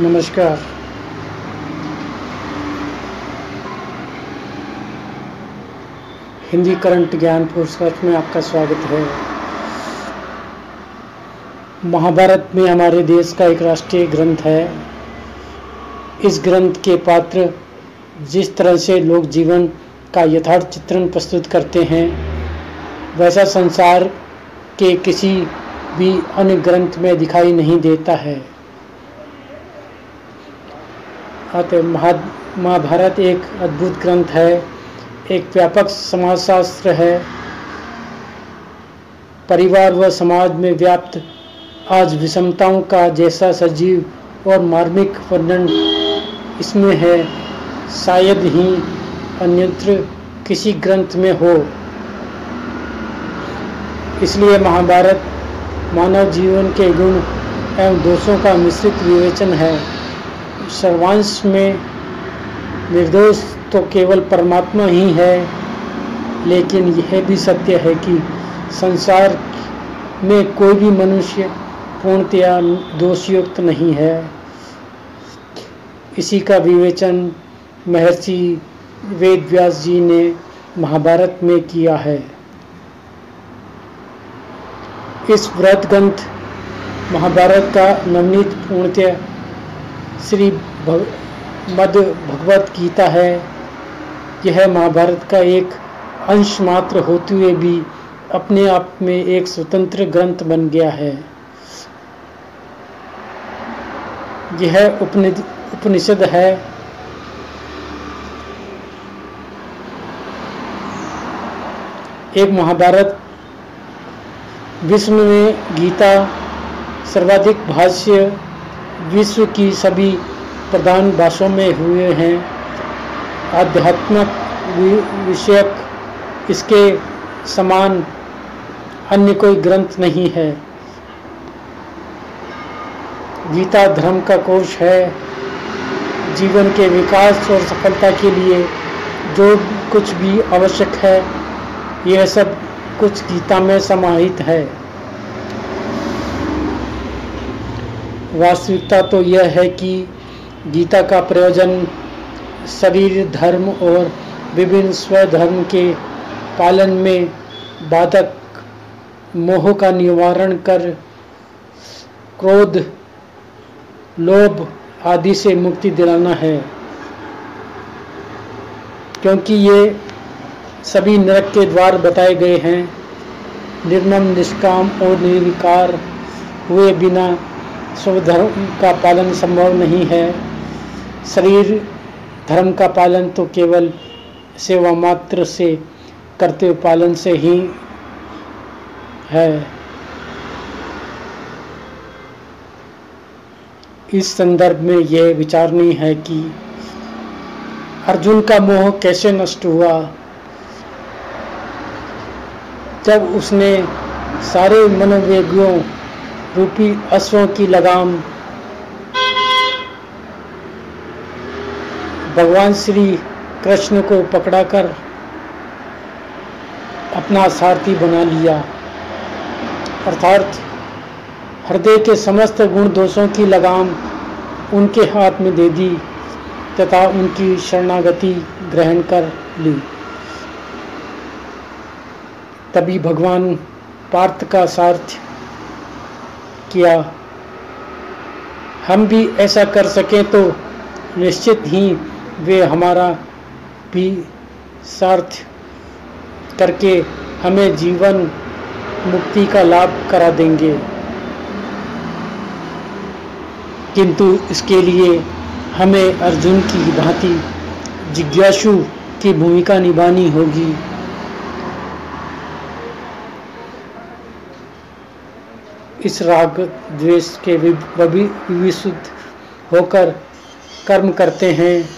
नमस्कार। हिंदी करंट ज्ञान पुरस्कार में आपका स्वागत है। महाभारत में हमारे देश का एक राष्ट्रीय ग्रंथ है। इस ग्रंथ के पात्र जिस तरह से लोग जीवन का यथार्थ चित्रण प्रस्तुत करते हैं, वैसा संसार के किसी भी अन्य ग्रंथ में दिखाई नहीं देता है। अतः महाभारत एक अद्भुत ग्रंथ है, एक व्यापक समाजशास्त्र है। परिवार व समाज में व्याप्त आज विषमताओं का जैसा सजीव और मार्मिक वर्णन इसमें है, शायद ही अन्यत्र किसी ग्रंथ में हो। इसलिए महाभारत मानव जीवन के गुण एवं दोषों का मिश्रित विवेचन है। सर्वांश में निर्दोष तो केवल परमात्मा ही है, लेकिन यह भी सत्य है कि संसार में कोई भी मनुष्य पूर्णतया दोषयुक्त नहीं है। इसी का विवेचन महर्षि वेद व्यास जी ने महाभारत में किया है। इस व्रत ग्रंथ महाभारत का नवनीत पूर्णतः श्री भग, मध्य भगवत गीता है। यह महाभारत का एक अंश मात्र होते हुए भी अपने आप में एक स्वतंत्र ग्रंथ बन गया है। यह उपनिषद है। एक महाभारत विश्व में गीता सर्वाधिक भाष्य विश्व की सभी प्रधान भाषाओं में हुए हैं। आध्यात्मिक विषयक इसके समान अन्य कोई ग्रंथ नहीं है। गीता धर्म का कोश है। जीवन के विकास और सफलता के लिए जो कुछ भी आवश्यक है, यह सब कुछ गीता में समाहित है। वास्तविकता तो यह है कि गीता का प्रयोजन शरीर, धर्म और विभिन्न स्वधर्म के पालन में बाधक मोह का निवारण कर, क्रोध, लोभ आदि से मुक्ति दिलाना है। क्योंकि ये सभी नरक के द्वार बताए गए हैं, निर्मम, निष्काम और निर्विकार हुए बिना स्वधर्म का पालन संभव नहीं है। शरीर धर्म का पालन तो केवल सेवा मात्र से कर्तव्य पालन से ही है। इस संदर्भ में यह विचारनी है कि अर्जुन का मोह कैसे नष्ट हुआ। जब उसने सारे मनोवेगियों रूपी अश्वों की लगाम। भगवान श्री कृष्ण को पकड़ाकर अपना सारथी बना लिया। अर्थात हृदय के समस्त गुण दोषों की लगाम उनके हाथ में दे दी तथा उनकी शरणागति ग्रहण कर ली। तभी भगवान पार्थ का सार्थ किया। हम भी ऐसा कर सकें तो निश्चित ही वे हमारा भी सार्थ करके हमें जीवन मुक्ति का लाभ करा देंगे। किंतु इसके लिए हमें अर्जुन की भांति जिज्ञासु की भूमिका निभानी होगी। इस राग द्वेष के विशुद्ध होकर कर्म करते हैं,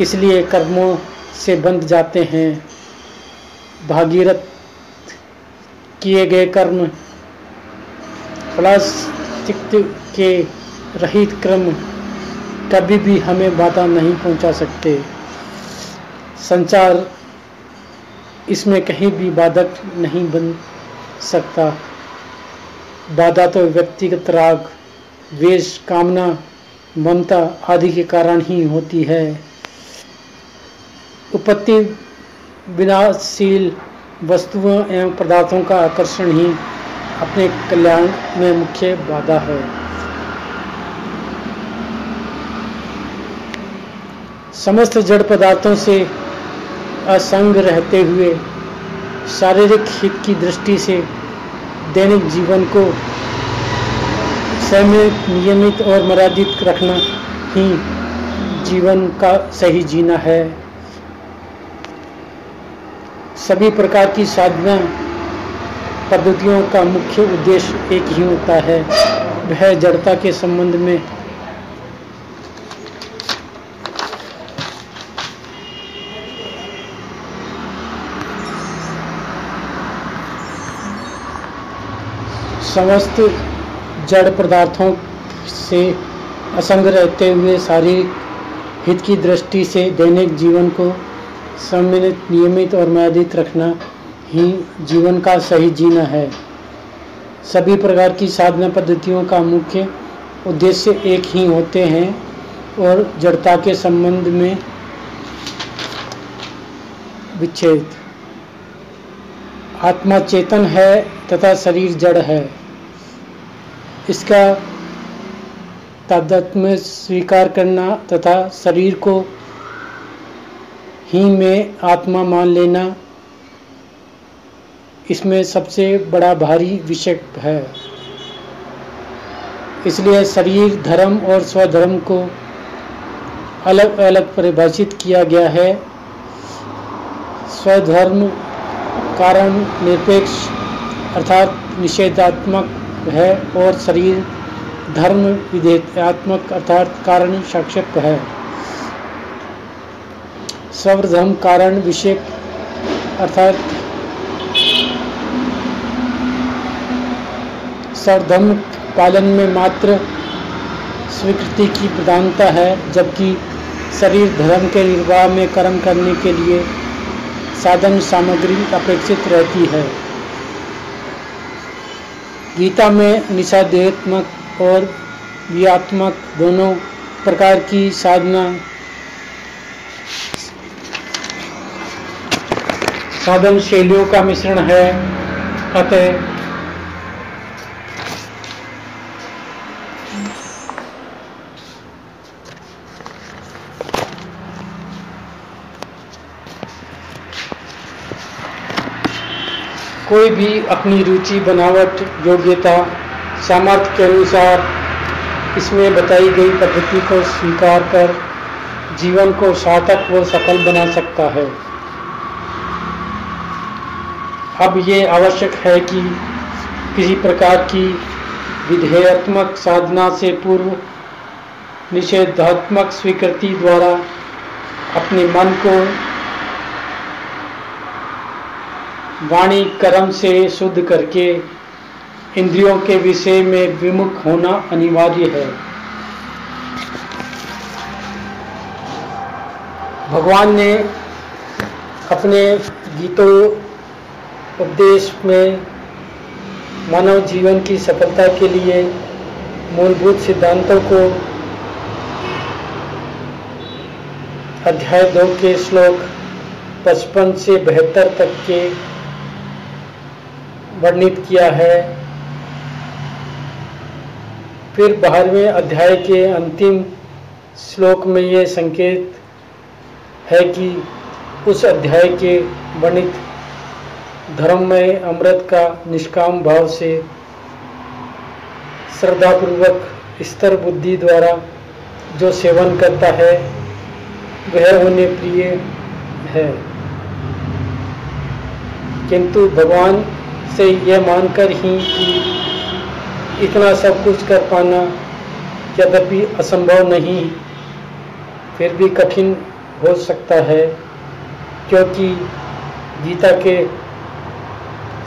इसलिए कर्मों से बंध जाते हैं। भागीरथ किए गए कर्म प्लास्टिक के रहित क्रम कभी भी हमें बाधा नहीं पहुँचा सकते। संचार इसमें कहीं भी बाधक नहीं बन सकता। बाधा तो व्यक्तिगत राग, द्वेष, कामना, ममता आदि के कारण ही होती है। उपत्ति विनाशील वस्तुओं एवं पदार्थों का आकर्षण ही अपने कल्याण में मुख्य बाधा है। समस्त जड़ पदार्थों से असंग रहते हुए शारीरिक हित की दृष्टि से दैनिक जीवन को समय नियमित और मर्यादित रखना ही जीवन का सही जीना है। सभी प्रकार की साधना, पद्धतियों का मुख्य उद्देश्य एक ही होता है, वह जड़ता के संबंध में समस्त जड़ पदार्थों से असंग रहते हुए शारीरिक हित की दृष्टि से दैनिक जीवन को सम्मिलित, नियमित और मर्यादित रखना ही जीवन का सही जीना है। सभी प्रकार की साधना पद्धतियों का मुख्य उद्देश्य एक ही होते हैं और जड़ता के संबंध में विच्छेद। आत्मा चेतन है तथा शरीर जड़ है। इसका तादात्म्य स्वीकार करना तथा शरीर को ही में आत्मा मान लेना, इसमें सबसे बड़ा भारी विषय है। इसलिए शरीर, धर्म और स्वधर्म को अलग अलग परिभाषित किया गया है। स्वधर्म कारण निरपेक्ष अर्थात निषेधात्मक है और शरीर धर्म विधेयत्मक अर्थात कारण साक्षक है। सर्वधर्म कारण विषय अर्थात सर्वधर्म पालन में मात्र स्वीकृति की प्रधानता है, जबकि शरीर धर्म के निर्वाह में कर्म करने के लिए साधन सामग्री अपेक्षित रहती है। गीता में निषादेत्मक और व्यात्मक दोनों प्रकार की साधना साधन शैलियों का मिश्रण है। अतः कोई भी अपनी रुचि, बनावट, योग्यता, सामर्थ्य के अनुसार इसमें बताई गई पद्धति को स्वीकार कर जीवन को सार्थक व सफल बना सकता है। अब ये आवश्यक है कि किसी प्रकार की विधेयत्मक साधना से पूर्व निषेधात्मक स्वीकृति द्वारा अपने मन को वाणी कर्म से शुद्ध करके इंद्रियों के विषय में विमुख होना अनिवार्य है। भगवान ने अपने गीतों, उपदेश में मानव जीवन की सफलता के लिए मूलभूत सिद्धांतों को अध्याय दो के श्लोक पचपन से बहत्तर तक के वर्णित किया है। फिर बारहवें अध्याय के अंतिम श्लोक में ये संकेत है कि उस अध्याय के वर्णित धर्म में अमृत का निष्काम भाव से श्रद्धापूर्वक स्तर बुद्धि द्वारा जो सेवन करता है, वह उन्हें प्रिय है। किंतु भगवान से यह मानकर ही कि इतना सब कुछ कर पाना यद्यपि असंभव नहीं, फिर भी कठिन हो सकता है, क्योंकि गीता के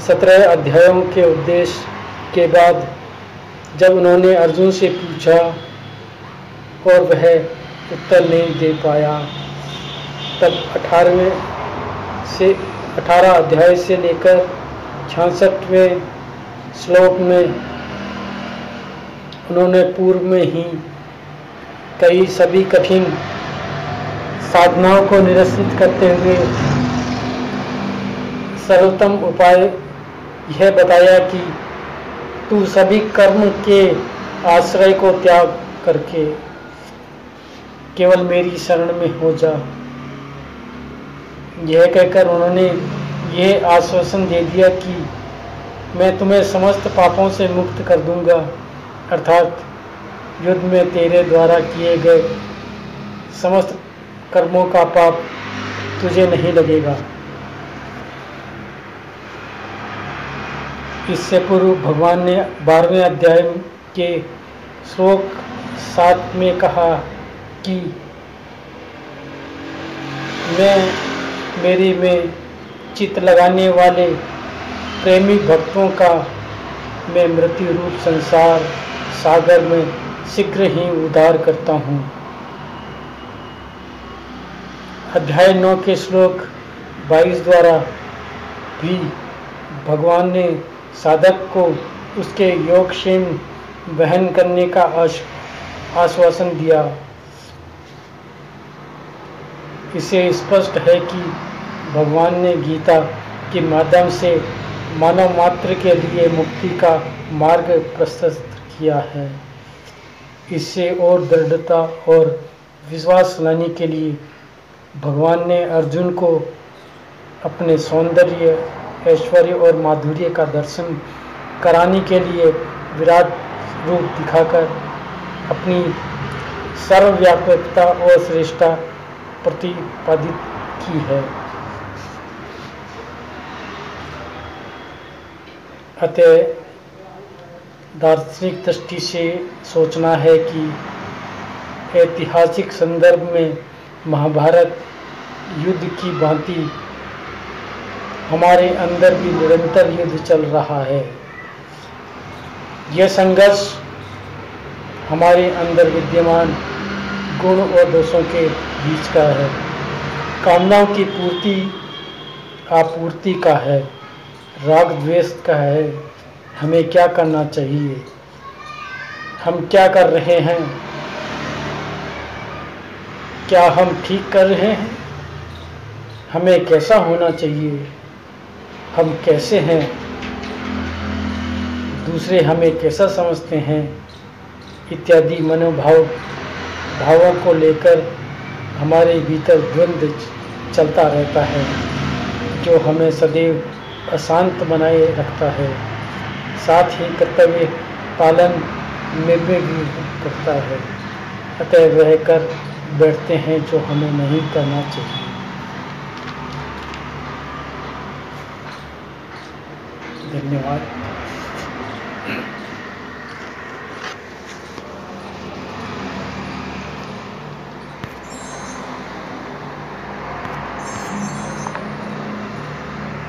सत्रह अध्यायों के उद्देश्य के बाद जब उन्होंने अर्जुन से पूछा और वह उत्तर नहीं दे पाया, तब अठारहवें से अठारह अध्याय से लेकर छियासठवें श्लोक में उन्होंने पूर्व में ही कई सभी कठिन साधनाओं को निरसित करते हुए सर्वोत्तम उपाय यह बताया कि तू सभी कर्म के आश्रय को त्याग करके केवल मेरी शरण में हो जा। यह कहकर उन्होंने यह आश्वासन दे दिया कि मैं तुम्हें समस्त पापों से मुक्त कर दूँगा, अर्थात युद्ध में तेरे द्वारा किए गए समस्त कर्मों का पाप तुझे नहीं लगेगा। इससे पूर्व भगवान ने बारहवें अध्याय के श्लोक सात में कहा कि मैं, मेरी में चित लगाने वाले प्रेमी भक्तों का मैं मृत्यु रूप संसार सागर में शीघ्र ही उद्धार करता हूँ। अध्याय नौ के श्लोक 22 द्वारा भी भगवान ने साधक को उसके योगक्षेम वहन करने का आश्वासन दिया। इसे स्पष्ट है कि भगवान ने गीता के माध्यम से मानव मात्र के लिए मुक्ति का मार्ग प्रस्तुत किया है। इससे और दृढ़ता और विश्वास लाने के लिए भगवान ने अर्जुन को अपने सौंदर्य, ऐश्वर्य और माधुर्य का दर्शन कराने के लिए विराट रूप दिखाकर अपनी सर्वव्यापकता और श्रेष्ठता प्रतिपादित की है। अतः दार्शनिक दृष्टि से सोचना है कि ऐतिहासिक संदर्भ में महाभारत युद्ध की भांति हमारे अंदर भी निरंतर युद्ध चल रहा है। यह संघर्ष हमारे अंदर विद्यमान गुण और दोषों के बीच का है। कामनाओं की पूर्ति आपूर्ति का है। राग द्वेष का है। हमें क्या करना चाहिए? हम क्या कर रहे हैं? क्या हम ठीक कर रहे हैं? हमें कैसा होना चाहिए? हम कैसे हैं? दूसरे हमें कैसा समझते हैं? इत्यादि मनोभाव, भावों को लेकर हमारे भीतर द्वंद्व चलता रहता है, जो हमें सदैव अशांत बनाए रखता है। साथ ही कर्तव्य पालन में भी करता है। अतः वह कर बैठते हैं जो हमें नहीं करना चाहिए। धन्यवाद।